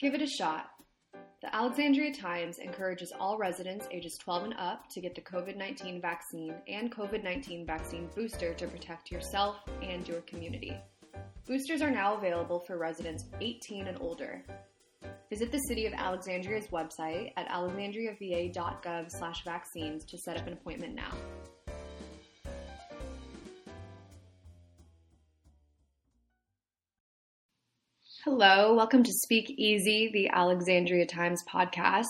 Give it a shot. The Alexandria Times encourages all residents ages 12 and up to get the COVID 19 vaccine and COVID 19 vaccine booster to protect yourself and your community. Boosters are now available for residents 18 and older. Visit the City of Alexandria's website at alexandriava.gov vaccines to set up an appointment now. Hello, welcome to Speak Easy, the Alexandria Times podcast.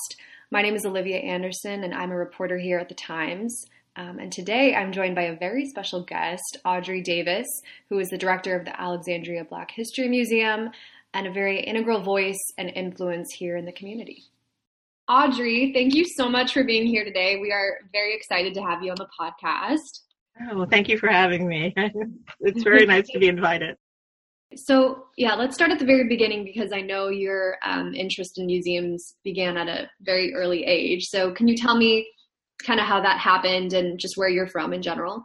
My name is Olivia Anderson, and I'm a reporter here at the Times. Um, and today I'm joined by a very special guest, Audrey Davis, who is the director of the Alexandria Black History Museum and a very integral voice and influence here in the community. Audrey, thank you so much for being here today. We are very excited to have you on the podcast. Oh, thank you for having me. it's very nice to be invited. So, yeah, let's start at the very beginning because I know your um, interest in museums began at a very early age. So, can you tell me kind of how that happened and just where you're from in general?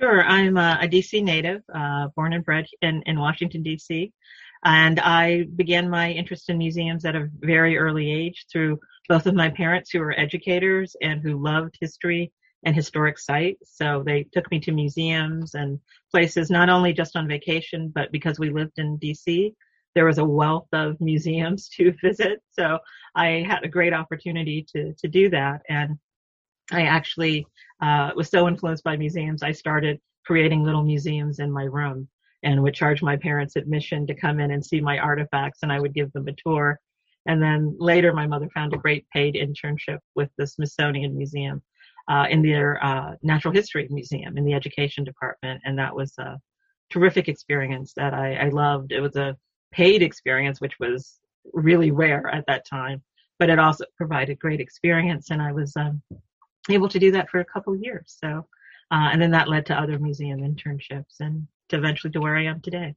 Sure. I'm a, a DC native, uh, born and bred in, in Washington, DC. And I began my interest in museums at a very early age through both of my parents who were educators and who loved history and historic sites. So they took me to museums and places, not only just on vacation, but because we lived in DC, there was a wealth of museums to visit. So I had a great opportunity to, to do that. And I actually uh, was so influenced by museums, I started creating little museums in my room and would charge my parents admission to come in and see my artifacts and I would give them a tour. And then later my mother found a great paid internship with the Smithsonian Museum uh, in their uh, Natural History Museum in the education department, and that was a terrific experience that I, I loved. It was a paid experience, which was really rare at that time, but it also provided great experience, and I was um, able to do that for a couple of years. So, uh, and then that led to other museum internships, and to eventually to where I am today.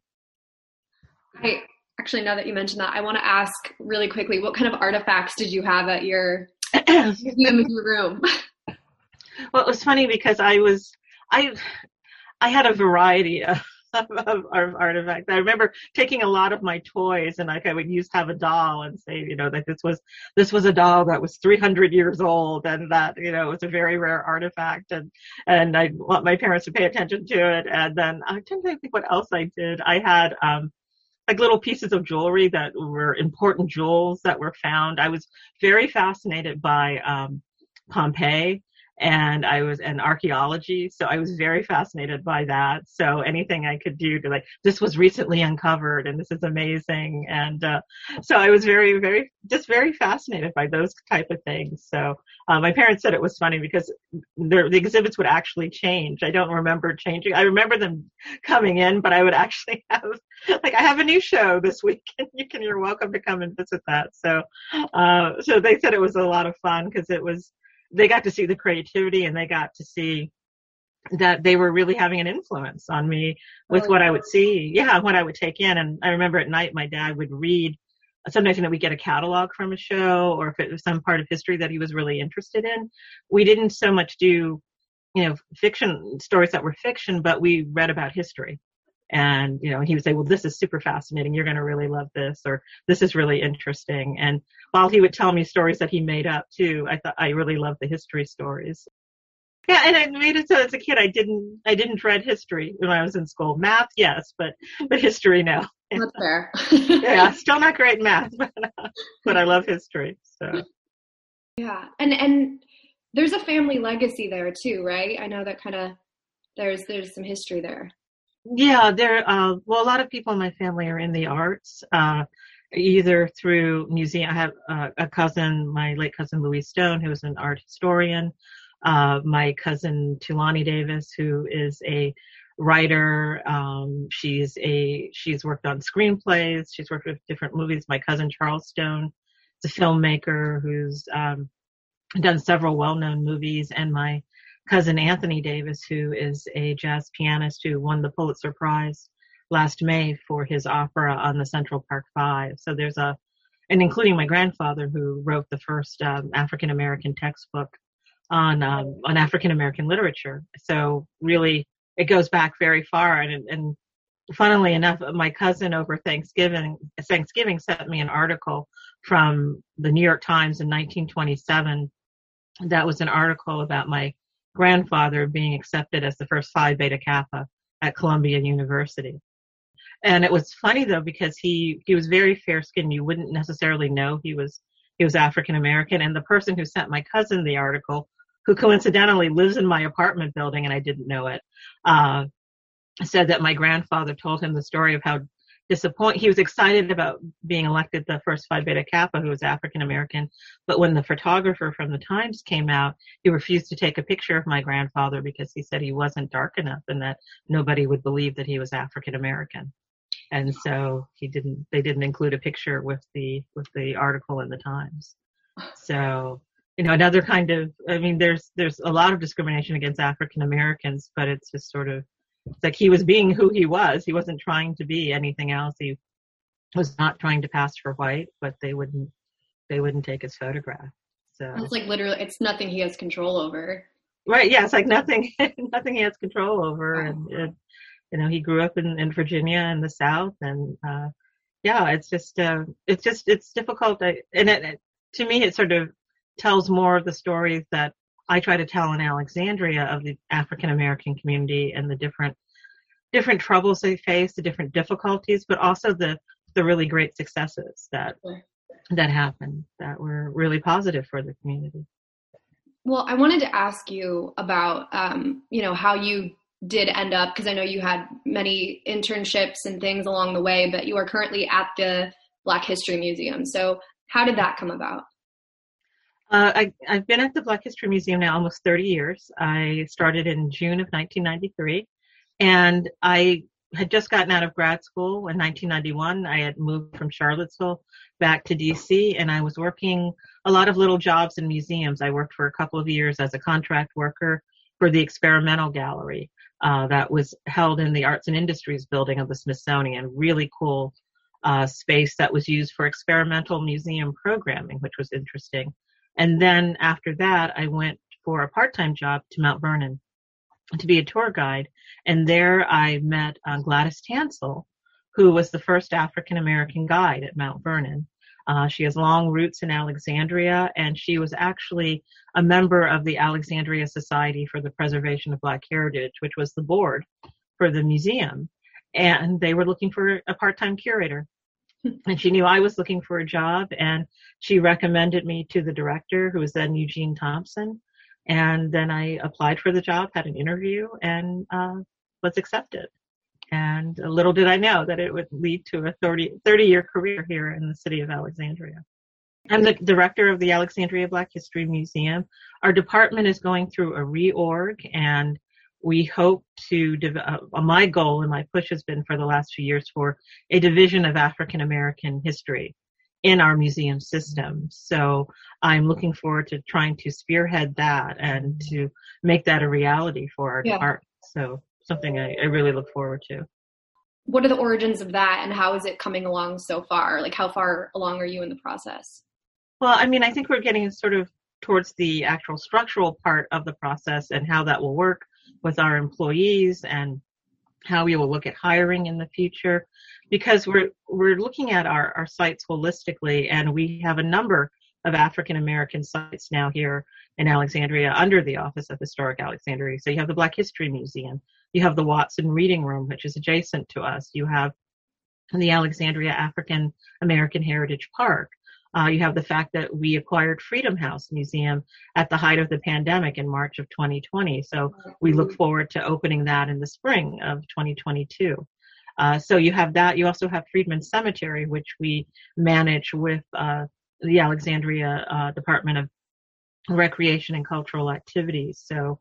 Right. Actually, now that you mentioned that, I want to ask really quickly, what kind of artifacts did you have at your museum room? Well, it was funny because I was, I, I had a variety of, of, of, artifacts. I remember taking a lot of my toys and like I would use have a doll and say, you know, that this was, this was a doll that was 300 years old and that, you know, it was a very rare artifact and, and I want my parents to pay attention to it. And then I tend to think what else I did. I had, um, like little pieces of jewelry that were important jewels that were found. I was very fascinated by, um, Pompeii and I was in archaeology, so I was very fascinated by that. So anything I could do to like, this was recently uncovered and this is amazing. And, uh, so I was very, very, just very fascinated by those type of things. So, uh, my parents said it was funny because the exhibits would actually change. I don't remember changing. I remember them coming in, but I would actually have, like, I have a new show this week and you can, you're welcome to come and visit that. So, uh, so they said it was a lot of fun because it was, they got to see the creativity and they got to see that they were really having an influence on me with oh, what I would see. Yeah, what I would take in. And I remember at night my dad would read sometimes you know we get a catalog from a show or if it was some part of history that he was really interested in. We didn't so much do you know fiction stories that were fiction, but we read about history. And, you know, he would say, well, this is super fascinating. You're going to really love this, or this is really interesting. And while he would tell me stories that he made up too, I thought I really loved the history stories. Yeah, and I made it so as a kid I didn't I didn't dread history when I was in school. Math, yes, but but history, no. That's fair. yeah, still not great in math, but, uh, but I love history. So. Yeah, and and there's a family legacy there too, right? I know that kind of there's there's some history there. Yeah, there. Uh, well, a lot of people in my family are in the arts, uh, either through museum. I have uh, a cousin, my late cousin Louise Stone, who is an art historian. Uh, my cousin Thulani Davis, who is a writer. Um, she's a she's worked on screenplays. She's worked with different movies. My cousin Charles Stone is a filmmaker who's um, done several well-known movies, and my cousin Anthony Davis, who is a jazz pianist who won the Pulitzer Prize last May for his opera on the Central Park Five. So there's a, and including my grandfather who wrote the first um, African American textbook on um, on African American literature. So really, it goes back very far, and and funnily enough, my cousin over Thanksgiving Thanksgiving sent me an article from the New York Times in 1927. That was an article about my grandfather being accepted as the first Phi Beta Kappa at Columbia University. And it was funny though because he he was very fair skinned. You wouldn't necessarily know he was he was African American. And the person who sent my cousin the article, who coincidentally lives in my apartment building, and I didn't know it, uh, said that my grandfather told him the story of how disappointed he was excited about being elected the first Phi Beta Kappa who was African American, but when the photographer from the Times came out, he refused to take a picture of my grandfather because he said he wasn't dark enough and that nobody would believe that he was African American. And so he didn't they didn't include a picture with the with the article in the Times. So you know another kind of i mean there's there's a lot of discrimination against african americans but it's just sort of it's like he was being who he was. He wasn't trying to be anything else. He was not trying to pass for white, but they wouldn't they wouldn't take his photograph. So it's like literally it's nothing he has control over. Right, yeah, it's like nothing nothing he has control over and it, you know, he grew up in, in Virginia in the South and uh yeah, it's just uh it's just it's difficult I, and it, it to me it sort of tells more of the stories that I try to tell in Alexandria of the African American community and the different different troubles they face, the different difficulties, but also the the really great successes that that happened that were really positive for the community. Well, I wanted to ask you about um, you know how you did end up because I know you had many internships and things along the way, but you are currently at the Black History Museum. So how did that come about? Uh, I, have been at the Black History Museum now almost 30 years. I started in June of 1993, and I had just gotten out of grad school in 1991. I had moved from Charlottesville back to DC, and I was working a lot of little jobs in museums. I worked for a couple of years as a contract worker for the Experimental Gallery uh, that was held in the Arts and Industries building of the Smithsonian. Really cool uh, space that was used for experimental museum programming, which was interesting. And then after that, I went for a part-time job to Mount Vernon to be a tour guide. And there I met uh, Gladys Tansel, who was the first African American guide at Mount Vernon. Uh, she has long roots in Alexandria, and she was actually a member of the Alexandria Society for the Preservation of Black Heritage, which was the board for the museum. And they were looking for a part-time curator and she knew I was looking for a job and she recommended me to the director who was then Eugene Thompson. And then I applied for the job, had an interview and, uh, was accepted. And little did I know that it would lead to a 30, 30 year career here in the city of Alexandria. I'm the director of the Alexandria Black History Museum. Our department is going through a reorg and we hope to, uh, my goal and my push has been for the last few years for a division of African American history in our museum system. So I'm looking forward to trying to spearhead that and to make that a reality for our yeah. department. So something I, I really look forward to. What are the origins of that and how is it coming along so far? Like how far along are you in the process? Well, I mean, I think we're getting sort of towards the actual structural part of the process and how that will work with our employees and how we will look at hiring in the future because we're we're looking at our, our sites holistically and we have a number of African American sites now here in Alexandria under the Office of Historic Alexandria. So you have the Black History Museum, you have the Watson Reading Room, which is adjacent to us, you have the Alexandria African American Heritage Park, uh, you have the fact that we acquired Freedom House Museum at the height of the pandemic in March of 2020. So we look forward to opening that in the spring of 2022. Uh, so you have that. You also have Freedman Cemetery, which we manage with uh, the Alexandria uh, Department of Recreation and Cultural Activities. So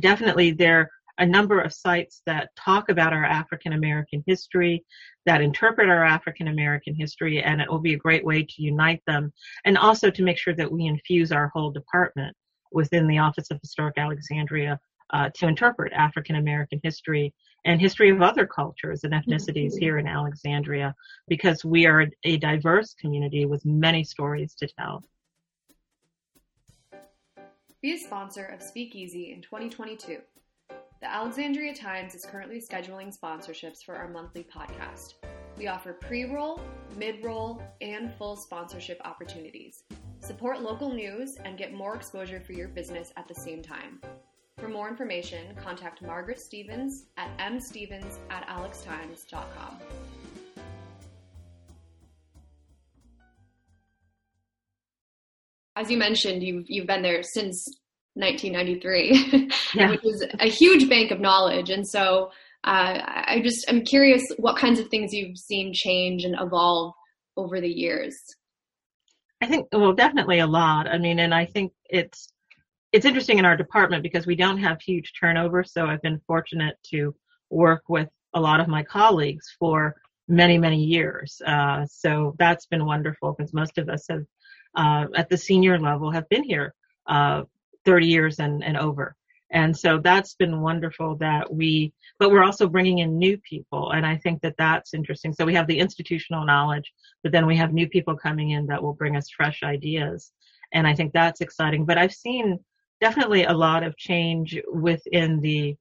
definitely there are a number of sites that talk about our African American history, that interpret our African American history, and it will be a great way to unite them and also to make sure that we infuse our whole department within the Office of Historic Alexandria uh, to interpret African American history and history of other cultures and ethnicities here in Alexandria because we are a diverse community with many stories to tell. Be a sponsor of Speakeasy in 2022. The Alexandria Times is currently scheduling sponsorships for our monthly podcast. We offer pre roll, mid roll, and full sponsorship opportunities. Support local news and get more exposure for your business at the same time. For more information, contact Margaret Stevens at mstevens at alextimes.com. As you mentioned, you've, you've been there since 1993, yeah. which is a huge bank of knowledge. And so uh, I just, I'm curious what kinds of things you've seen change and evolve over the years. I think, well, definitely a lot. I mean, and I think it's, it's interesting in our department because we don't have huge turnover. So I've been fortunate to work with a lot of my colleagues for many, many years. Uh, so that's been wonderful because most of us have, uh, at the senior level, have been here uh, 30 years and, and over. And so that's been wonderful that we, but we're also bringing in new people. And I think that that's interesting. So we have the institutional knowledge, but then we have new people coming in that will bring us fresh ideas. And I think that's exciting. But I've seen definitely a lot of change within the,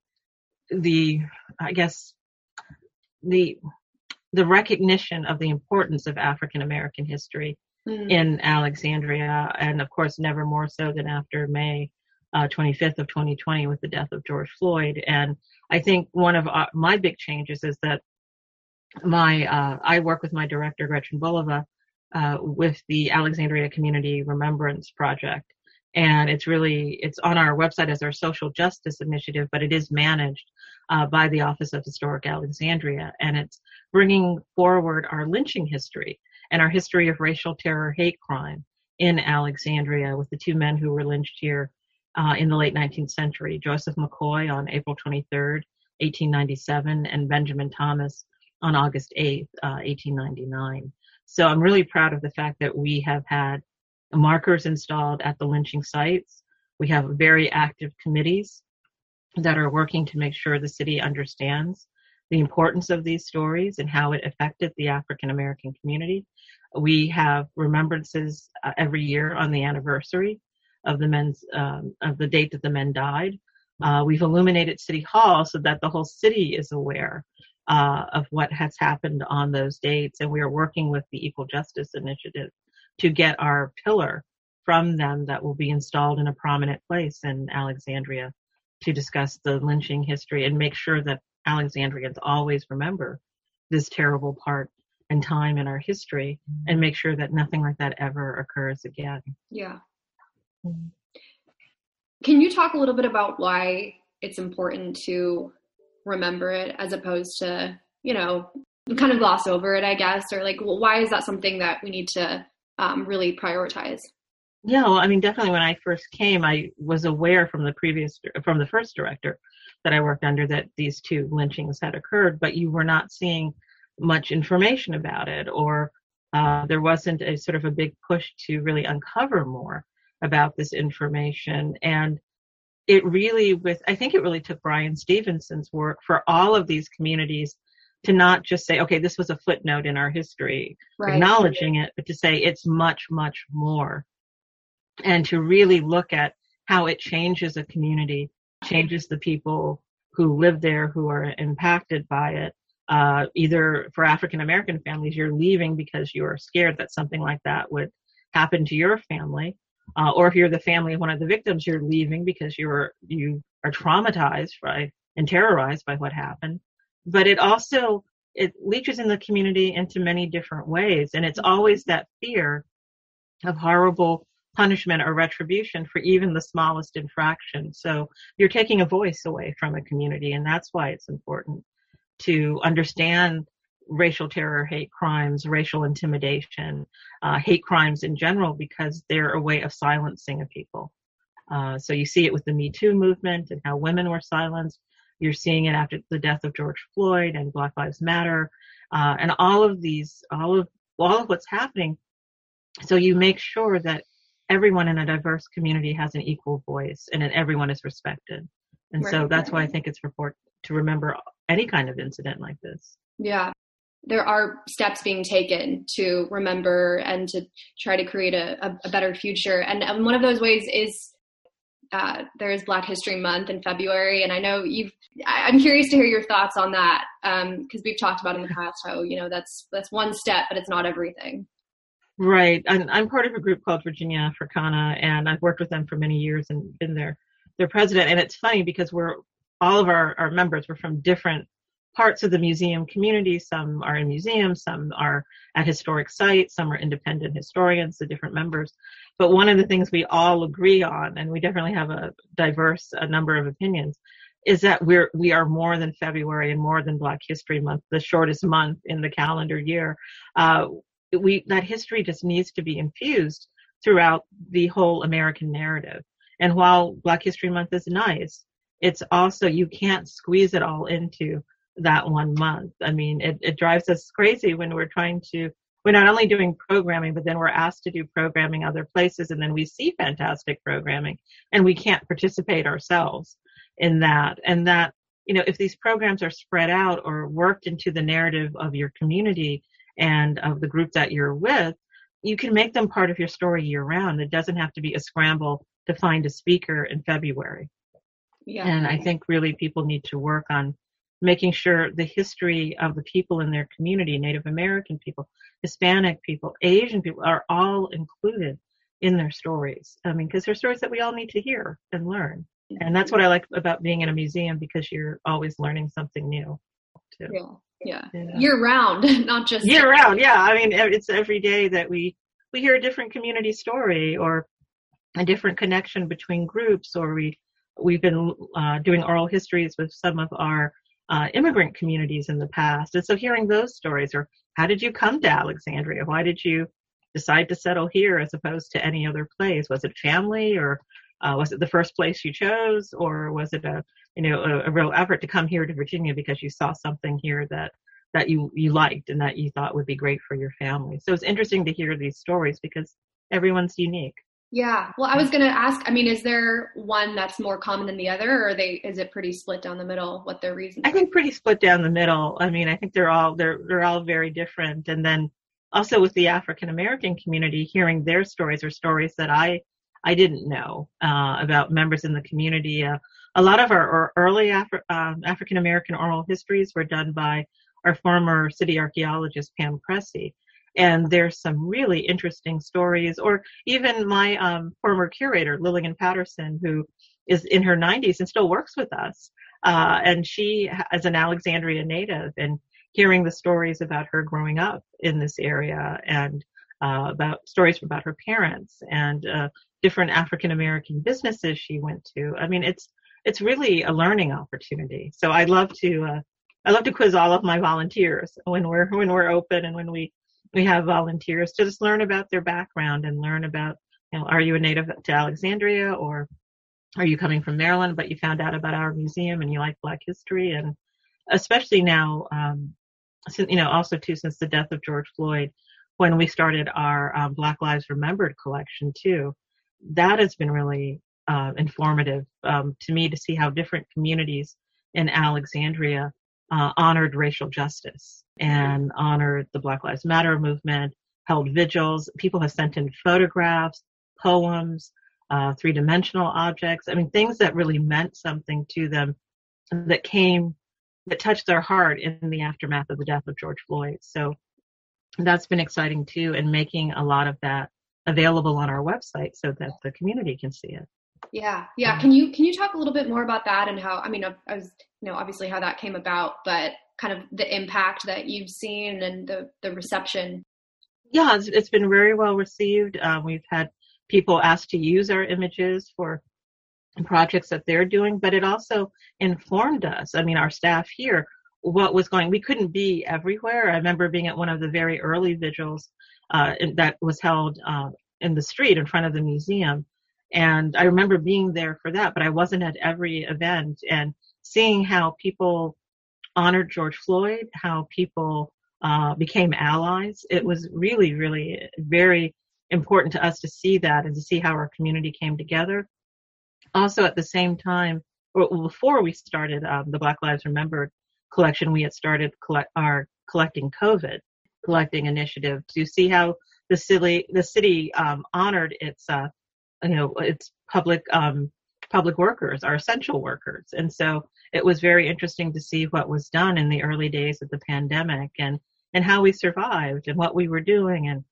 the, I guess, the, the recognition of the importance of African American history mm. in Alexandria. And of course, never more so than after May uh, 25th of 2020 with the death of George Floyd. And I think one of uh, my big changes is that my uh, I work with my director Gretchen Bulova uh, with the Alexandria Community Remembrance Project, and it's really it's on our website as our social justice initiative, but it is managed uh, by the Office of Historic Alexandria, and it's bringing forward our lynching history and our history of racial terror, hate crime in Alexandria with the two men who were lynched here uh, in the late 19th century. Joseph McCoy on April 23rd, 1897, and Benjamin Thomas on August 8th, uh, 1899. So I'm really proud of the fact that we have had markers installed at the lynching sites. We have very active committees that are working to make sure the city understands the importance of these stories and how it affected the African American community. We have remembrances uh, every year on the anniversary of the men's um, of the date that the men died. Uh, we've illuminated City Hall so that the whole city is aware uh, of what has happened on those dates, and we are working with the Equal Justice Initiative to get our pillar from them that will be installed in a prominent place in Alexandria to discuss the lynching history and make sure that Alexandrians always remember this terrible part and time in our history and make sure that nothing like that ever occurs again. Yeah. Can you talk a little bit about why it's important to remember it as opposed to, you know, kind of gloss over it, I guess, or like, well, why is that something that we need to um, really prioritize? Yeah, well, I mean, definitely when I first came, I was aware from the previous, from the first director that I worked under that these two lynchings had occurred, but you were not seeing much information about it, or uh, there wasn't a sort of a big push to really uncover more about this information. And it really with I think it really took Bryan Stevenson's work for all of these communities to not just say, okay, this was a footnote in our history, right. acknowledging it, but to say it's much, much more. And to really look at how it changes a community, changes the people who live there, who are impacted by it. Uh, either for African American families, you're leaving because you are scared that something like that would happen to your family. Uh, or if you're the family of one of the victims, you're leaving because you're you are traumatized by and terrorized by what happened. But it also it leaches in the community into many different ways, and it's always that fear of horrible punishment or retribution for even the smallest infraction. So you're taking a voice away from a community, and that's why it's important to understand racial terror, hate crimes, racial intimidation, uh, hate crimes in general, because they're a way of silencing a people. Uh, so you see it with the Me Too movement and how women were silenced. You're seeing it after the death of George Floyd and Black Lives Matter, uh, and all of these, all of all of what's happening. So you make sure that everyone in a diverse community has an equal voice and that everyone is respected. And right. so that's why I think it's important to remember any kind of incident like this. Yeah there are steps being taken to remember and to try to create a, a, a better future. And, and one of those ways is uh, there is Black History Month in February, and I know you've. I'm curious to hear your thoughts on that because um, we've talked about in the past how you know that's that's one step, but it's not everything. Right. I'm, I'm part of a group called Virginia Africana, and I've worked with them for many years and been their their president. And it's funny because we're all of our, our members were from different parts of the museum community. Some are in museums, some are at historic sites, some are independent historians, the different members. But one of the things we all agree on, and we definitely have a diverse a number of opinions, is that we're we are more than February and more than Black History Month, the shortest month in the calendar year. Uh, we that history just needs to be infused throughout the whole American narrative. And while Black History Month is nice, it's also you can't squeeze it all into that one month. I mean, it, it drives us crazy when we're trying to we're not only doing programming, but then we're asked to do programming other places, and then we see fantastic programming, and we can't participate ourselves in that. And that, you know, if these programs are spread out or worked into the narrative of your community and of the group that you're with, you can make them part of your story year round. It doesn't have to be a scramble to find a speaker in February. Yeah. And I think really people need to work on making sure the history of the people in their community, Native American people, Hispanic people, Asian people, are all included in their stories. I mean, because they're stories that we all need to hear and learn. And that's what I like about being in a museum because you're always learning something new. Too. Yeah. Yeah. yeah. Year round, not just year round. Yeah. I mean, it's every day that we, we hear a different community story or a different connection between groups or we, we've been uh, doing oral histories with some of our uh, immigrant communities in the past. And so hearing those stories, or how did you come to Alexandria? Why did you decide to settle here as opposed to any other place? Was it family, or uh, was it the first place you chose, or was it a you know a, a, real effort to come here to Virginia because you saw something here that that you you liked and that you thought would be great for your family? So it's interesting to hear these stories because everyone's unique. Yeah. Well, I was going to ask, I mean, is there one that's more common than the other or they, is it pretty split down the middle? What their reasons? I think pretty split down the middle. I mean, I think they're all, they're, they're all very different. And then also with the African American community, hearing their stories or stories that I, I didn't know, uh, about members in the community. Uh, a lot of our early Afri- um, African American oral histories were done by our former city archaeologist, Pam Cressey and there's some really interesting stories or even my um, former curator lillian patterson who is in her 90s and still works with us uh, and she is an alexandria native and hearing the stories about her growing up in this area and uh, about stories about her parents and uh, different african american businesses she went to. I mean it's it's really a learning opportunity. So i love to uh, I love to quiz all of my volunteers when we're when we're open and when we we have volunteers to just learn about their background and learn about, you know, are you a native to Alexandria or are you coming from Maryland, but you found out about our museum and you like Black history? And especially now, um, since, you know, also too, since the death of George Floyd, when we started our um, Black Lives Remembered collection too, that has been really uh, informative um, to me to see how different communities in Alexandria uh, honored racial justice and honored the Black Lives Matter movement, held vigils. People have sent in photographs, poems, uh, three dimensional objects. I mean, things that really meant something to them that came, that touched their heart in the aftermath of the death of George Floyd. So that's been exciting too, and making a lot of that available on our website so that the community can see it. Yeah, yeah. Can you can you talk a little bit more about that and how? I mean, I, I was you know obviously how that came about, but kind of the impact that you've seen and the the reception. Yeah, it's, it's been very well received. Uh, we've had people ask to use our images for projects that they're doing, but it also informed us. I mean, our staff here, what was going. We couldn't be everywhere. I remember being at one of the very early vigils uh, that was held uh, in the street in front of the museum and I remember being there for that, but I wasn't at every event and seeing how people honored George Floyd, how people uh, became allies. It was really, really very important to us to see that and to see how our community came together. Also, at the same time, well, before we started um, the Black Lives Remembered collection, we had started collect our collecting COVID collecting initiative to see how the city the city um, honored its uh, you know its public um, public workers, our essential workers. And so it was very interesting to see what was done in the early days of the pandemic and, and how we survived and what we were doing and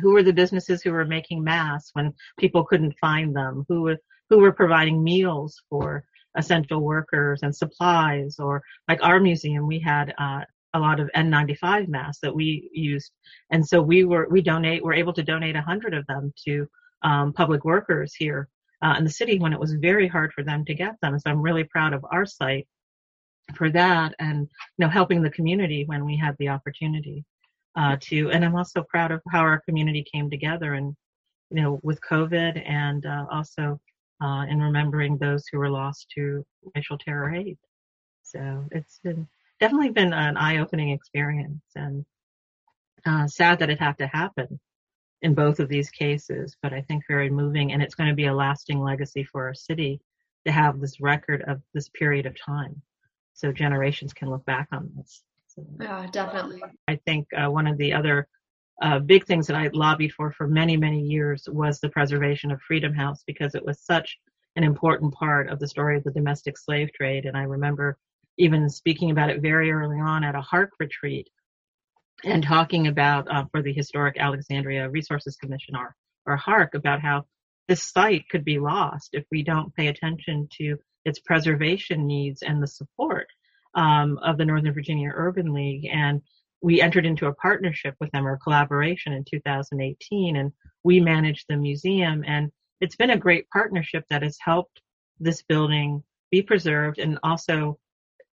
who were the businesses who were making masks when people couldn't find them, who were, who were providing meals for essential workers and supplies or like our museum, we had, uh, a lot of N95 masks that we used. And so we were, we donate, we're able to donate a hundred of them to, um, public workers here uh, in the city when it was very hard for them to get them. So I'm really proud of our site for that and, you know, helping the community when we had the opportunity uh, to. And I'm also proud of how our community came together and, you know, with COVID and uh, also uh, in remembering those who were lost to racial terror hate. So it's been definitely been an eye-opening experience and uh, sad that it had to happen in both of these cases, but I think very moving, and it's going to be a lasting legacy for our city to have this record of this period of time, so generations can look back on this. So, yeah, definitely. I think uh, one of the other uh, big things that I lobbied for for many many years was the preservation of Freedom House because it was such an important part of the story of the domestic slave trade, and I remember even speaking about it very early on at a HARC retreat and talking about uh, for the Historic Alexandria Resources Commission or, or HARC about how this site could be lost if we don't pay attention to its preservation needs and the support um, of the Northern Virginia Urban League. And we entered into a partnership with them or collaboration in 2018 and we managed the museum and it's been a great partnership that has helped this building be preserved and also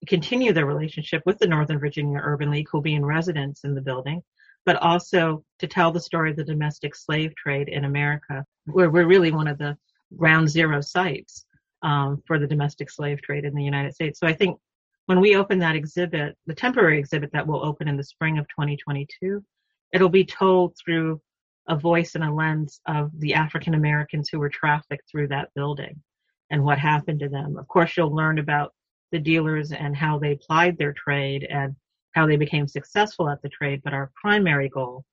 continue their relationship with the Northern Virginia Urban League, who'll be in residence in the building, but also to tell the story of the domestic slave trade in America, where we're really one of the ground zero sites um, for the domestic slave trade in the United States. So I think when we open that exhibit, the temporary exhibit that will open in the spring of 2022, it'll be told through a voice and a lens of the African Americans who were trafficked through that building and what happened to them. Of course, you'll learn about the dealers and how they plied their trade and how they became successful at the trade. But our primary goal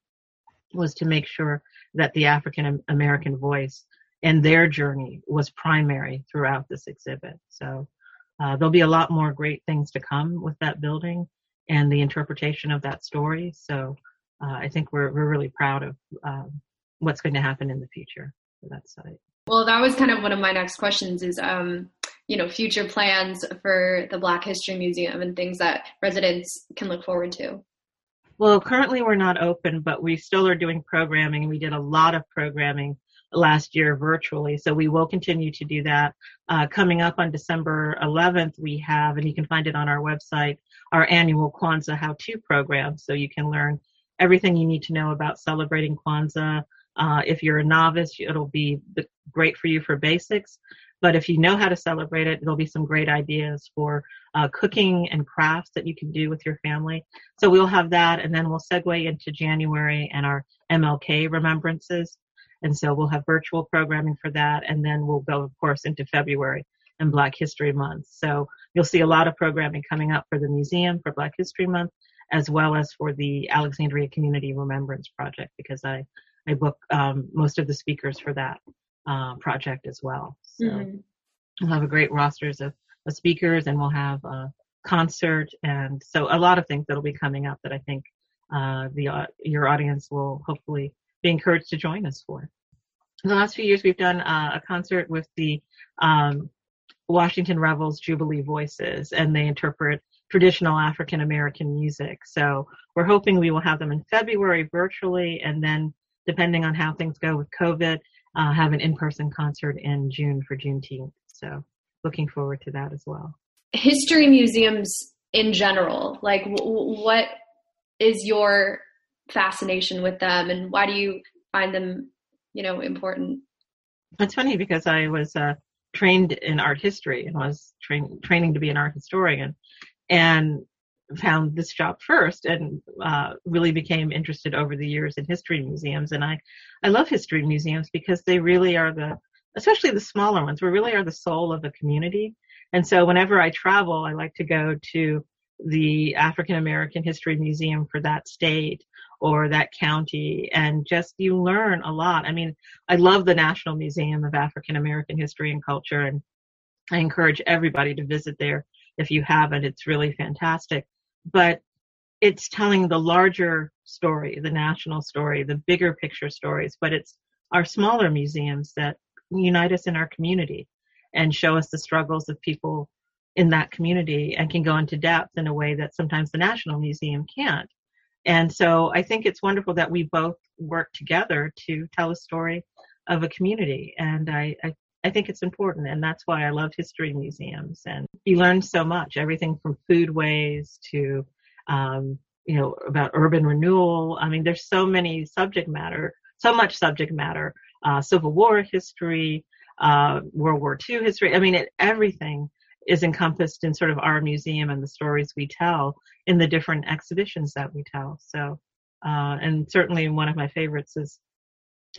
was to make sure that the African American voice and their journey was primary throughout this exhibit. So uh, there'll be a lot more great things to come with that building and the interpretation of that story. So uh, I think we're we're really proud of um, what's going to happen in the future for that site. Well, that was kind of one of my next questions. Is um, you know future plans for the Black History Museum and things that residents can look forward to? Well, currently we're not open, but we still are doing programming. We did a lot of programming last year virtually, so we will continue to do that. Uh, coming up on December 11th, we have, and you can find it on our website, our annual Kwanzaa how-to program, so you can learn everything you need to know about celebrating Kwanzaa. Uh, if you're a novice, it'll be great for you for basics. But if you know how to celebrate it, there'll be some great ideas for uh, cooking and crafts that you can do with your family. So we'll have that, and then we'll segue into January and our MLK remembrances. And so we'll have virtual programming for that, and then we'll go, of course, into February and Black History Month. So you'll see a lot of programming coming up for the museum for Black History Month, as well as for the Alexandria Community Remembrance Project, because I I book um, most of the speakers for that uh, project as well. So mm-hmm. we'll have a great rosters of, of, speakers and we'll have a concert and so a lot of things that'll be coming up that I think uh, the uh, your audience will hopefully be encouraged to join us for. In the last few years, we've done uh, a concert with the um, Washington Revels Jubilee Voices, and they interpret traditional African American music. So we're hoping we will have them in February virtually, and then depending on how things go with COVID, uh, have an in-person concert in June for Juneteenth. So looking forward to that as well. History museums in general, like w- what is your fascination with them and why do you find them, you know, important? It's funny because I was uh, trained in art history and was train- training to be an art historian. And found this job first and uh, really became interested over the years in history museums. And I, I love history museums because they really are the, especially the smaller ones, we really are the soul of a community. And so whenever I travel, I like to go to the African American History Museum for that state or that county and just you learn a lot. I mean, I love the National Museum of African American History and Culture and I encourage everybody to visit there if you haven't. It's really fantastic. But it's telling the larger story, the national story, the bigger picture stories, but it's our smaller museums that unite us in our community and show us the struggles of people in that community and can go into depth in a way that sometimes the National Museum can't. And so I think it's wonderful that we both work together to tell a story of a community. And I, I, I think it's important. And that's why I love history museums. And you learn so much, everything from foodways to, um, you know, about urban renewal. I mean, there's so many subject matter, so much subject matter, uh, Civil War history, uh, World War II history. I mean, it, everything is encompassed in sort of our museum and the stories we tell in the different exhibitions that we tell. So, uh, and certainly one of my favorites is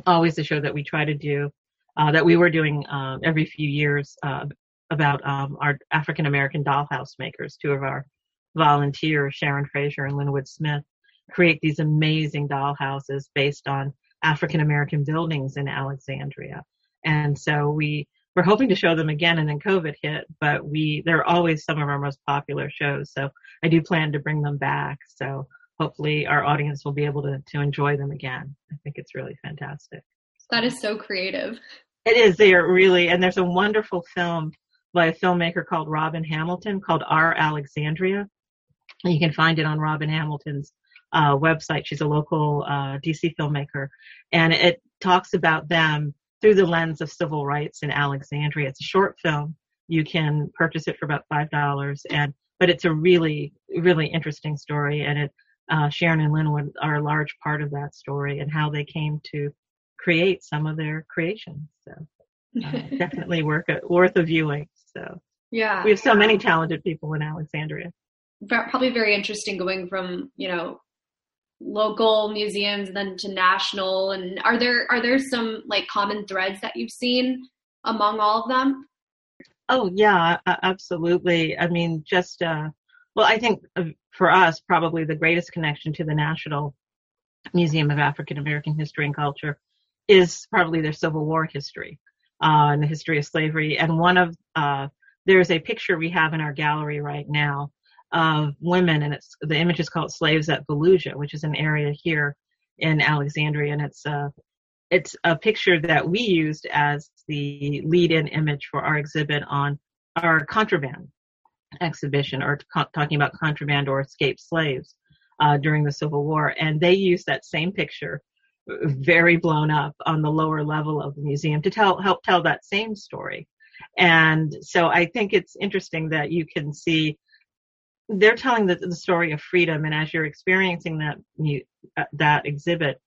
always the show that we try to do, uh, that we were doing uh, every few years uh, about um, our African American dollhouse makers. Two of our volunteers, Sharon Fraser and Linwood Smith, create these amazing dollhouses based on African American buildings in Alexandria. And so we we're hoping to show them again and then COVID hit, but we they're always some of our most popular shows. So I do plan to bring them back. So hopefully our audience will be able to to enjoy them again. I think it's really fantastic. That is so creative. It is. They are really and there's a wonderful film by a filmmaker called Robin Hamilton called Our Alexandria. And you can find it on Robin Hamilton's uh, website. She's a local uh, DC filmmaker, and it talks about them through the lens of civil rights in Alexandria. It's a short film. You can purchase it for about five dollars, and but it's a really really interesting story, and it uh, Sharon and Linwood are a large part of that story and how they came to create some of their creations. So uh, definitely worth a, worth a viewing. So yeah, we have so many talented people in Alexandria. Probably very interesting going from you know local museums and then to national? And are there are there some like common threads that you've seen among all of them? Oh yeah absolutely. I mean just uh well i think uh, for us probably the greatest connection to the national museum of african american history and culture is probably their civil war history uh, and the history of slavery. And one of uh there's a picture we have in our gallery right now of women, and it's the image is called Slaves at Fallujah, which is an area here in Alexandria, and it's a it's a picture that we used as the lead-in image for our exhibit on our contraband exhibition, or co- talking about contraband or escaped slaves uh, during the Civil War, and they used that same picture, very blown up, on the lower level of the museum to tell help tell that same story. And so I think it's interesting that you can see they're telling the, the story of freedom, and as you're experiencing that uh, that exhibit,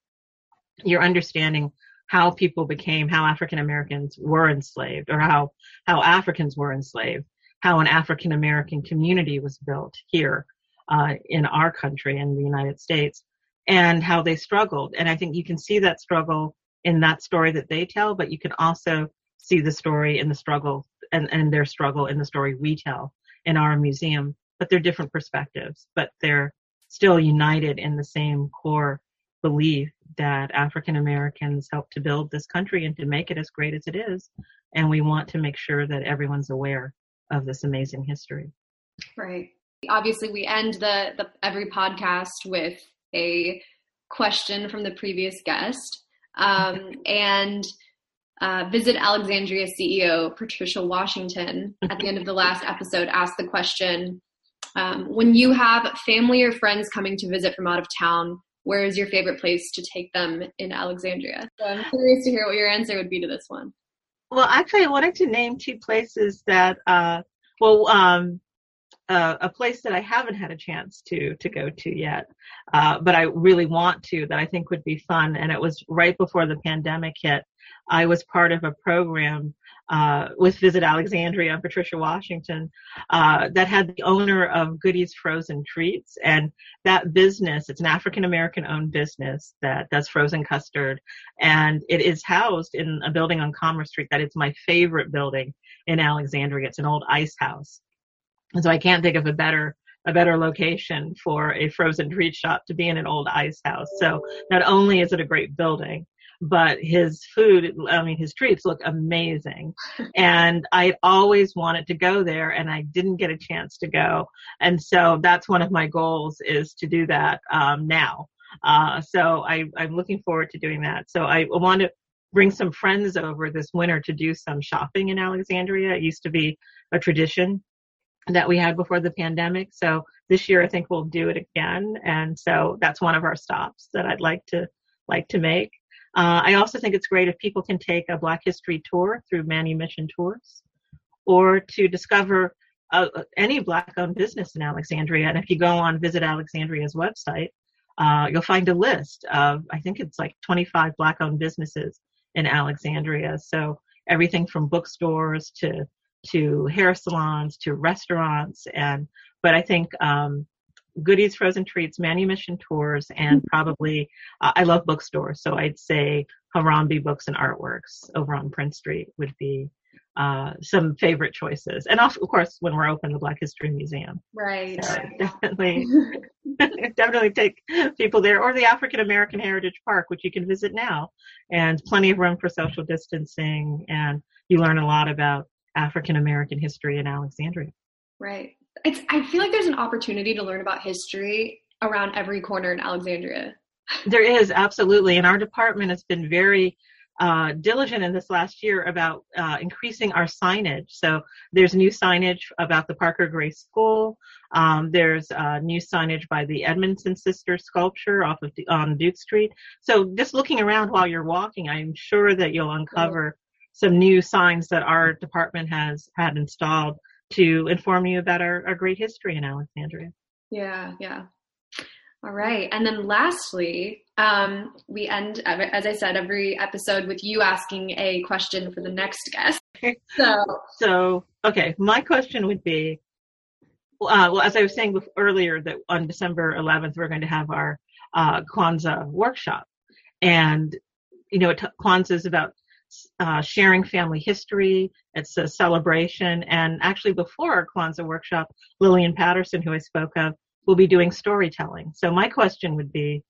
you're understanding how people became, how African Americans were enslaved, or how how Africans were enslaved, how an African American community was built here uh, in our country in the United States, and how they struggled. And I think you can see that struggle in that story that they tell, but you can also see the story in the struggle and, and their struggle in the story we tell in our museum but they're different perspectives, but they're still united in the same core belief that African Americans helped to build this country and to make it as great as it is. And we want to make sure that everyone's aware of this amazing history. Right. Obviously, we end the, the every podcast with a question from the previous guest. Um, and uh, Visit Alexandria CEO Patricia Washington at the end of the last episode asked the question um, when you have family or friends coming to visit from out of town, where is your favorite place to take them in Alexandria? So I'm curious to hear what your answer would be to this one. Well, actually, I wanted to name two places that, uh, well, um, uh, a place that I haven't had a chance to to go to yet, uh, but I really want to. That I think would be fun. And it was right before the pandemic hit. I was part of a program uh, with Visit Alexandria and Patricia Washington uh, that had the owner of Goodies Frozen Treats. And that business, it's an African American owned business that does frozen custard. And it is housed in a building on Commerce Street that is my favorite building in Alexandria. It's an old ice house. And so I can't think of a better a better location for a frozen treat shop to be in an old ice house. So not only is it a great building, but his food, I mean, his treats look amazing. and I always wanted to go there and I didn't get a chance to go. And so that's one of my goals is to do that, um, now. Uh, so I, I'm looking forward to doing that. So I want to bring some friends over this winter to do some shopping in Alexandria. It used to be a tradition that we had before the pandemic. So this year I think we'll do it again. And so that's one of our stops that I'd like to like to make. Uh, I also think it's great if people can take a Black History tour through Manumission Tours or to discover uh, any Black owned business in Alexandria. And if you go on Visit Alexandria's website, uh, you'll find a list of, I think it's like 25 Black owned businesses in Alexandria. So everything from bookstores to to hair salons to restaurants and but I think um, goodies, frozen treats, manumission tours, and mm-hmm. probably uh, I love bookstores, so I'd say Harambee Books and Artworks over on Prince Street would be uh, some favorite choices, and of course when we're open, the Black History Museum. Right. So definitely, definitely take people there, or the African American Heritage Park, which you can visit now, and plenty of room for social distancing, and you learn a lot about African American history in Alexandria. Right it's I feel like there's an opportunity to learn about history around every corner in Alexandria. There is absolutely, and our department has been very uh, diligent in this last year about uh, increasing our signage. So there's new signage about the Parker Gray School. Um, there's uh, new signage by the Edmonson Sisters sculpture off of on Duke Street. So just looking around while you're walking, I'm sure that you'll uncover some new signs that our department has had installed to inform you about our, our great history in Alexandria. Yeah, yeah. All right. And then lastly, um, we end, as I said, every episode with you asking a question for the next guest. So, so okay, my question would be, uh, well, as I was saying earlier, that on December 11th, we're going to have our uh, Kwanzaa workshop. And, you know, Kwanzaa is about uh, sharing family history. It's a celebration. And actually, before our Kwanzaa workshop, Lillian Patterson, who I spoke of, will be doing storytelling. So my question would be,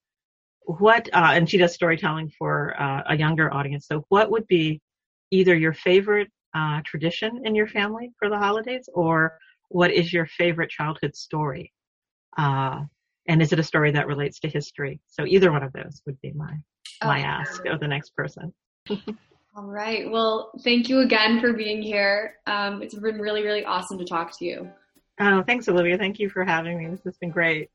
what? Uh, and she does storytelling for uh, a younger audience. So what would be either your favorite uh, tradition in your family for the holidays, or what is your favorite childhood story? Uh, and is it a story that relates to history? So either one of those would be my my oh, ask of the next person. All right. Well, thank you again for being here. Um, it's been really, really awesome to talk to you. Oh, thanks, Olivia. Thank you for having me. This has been great.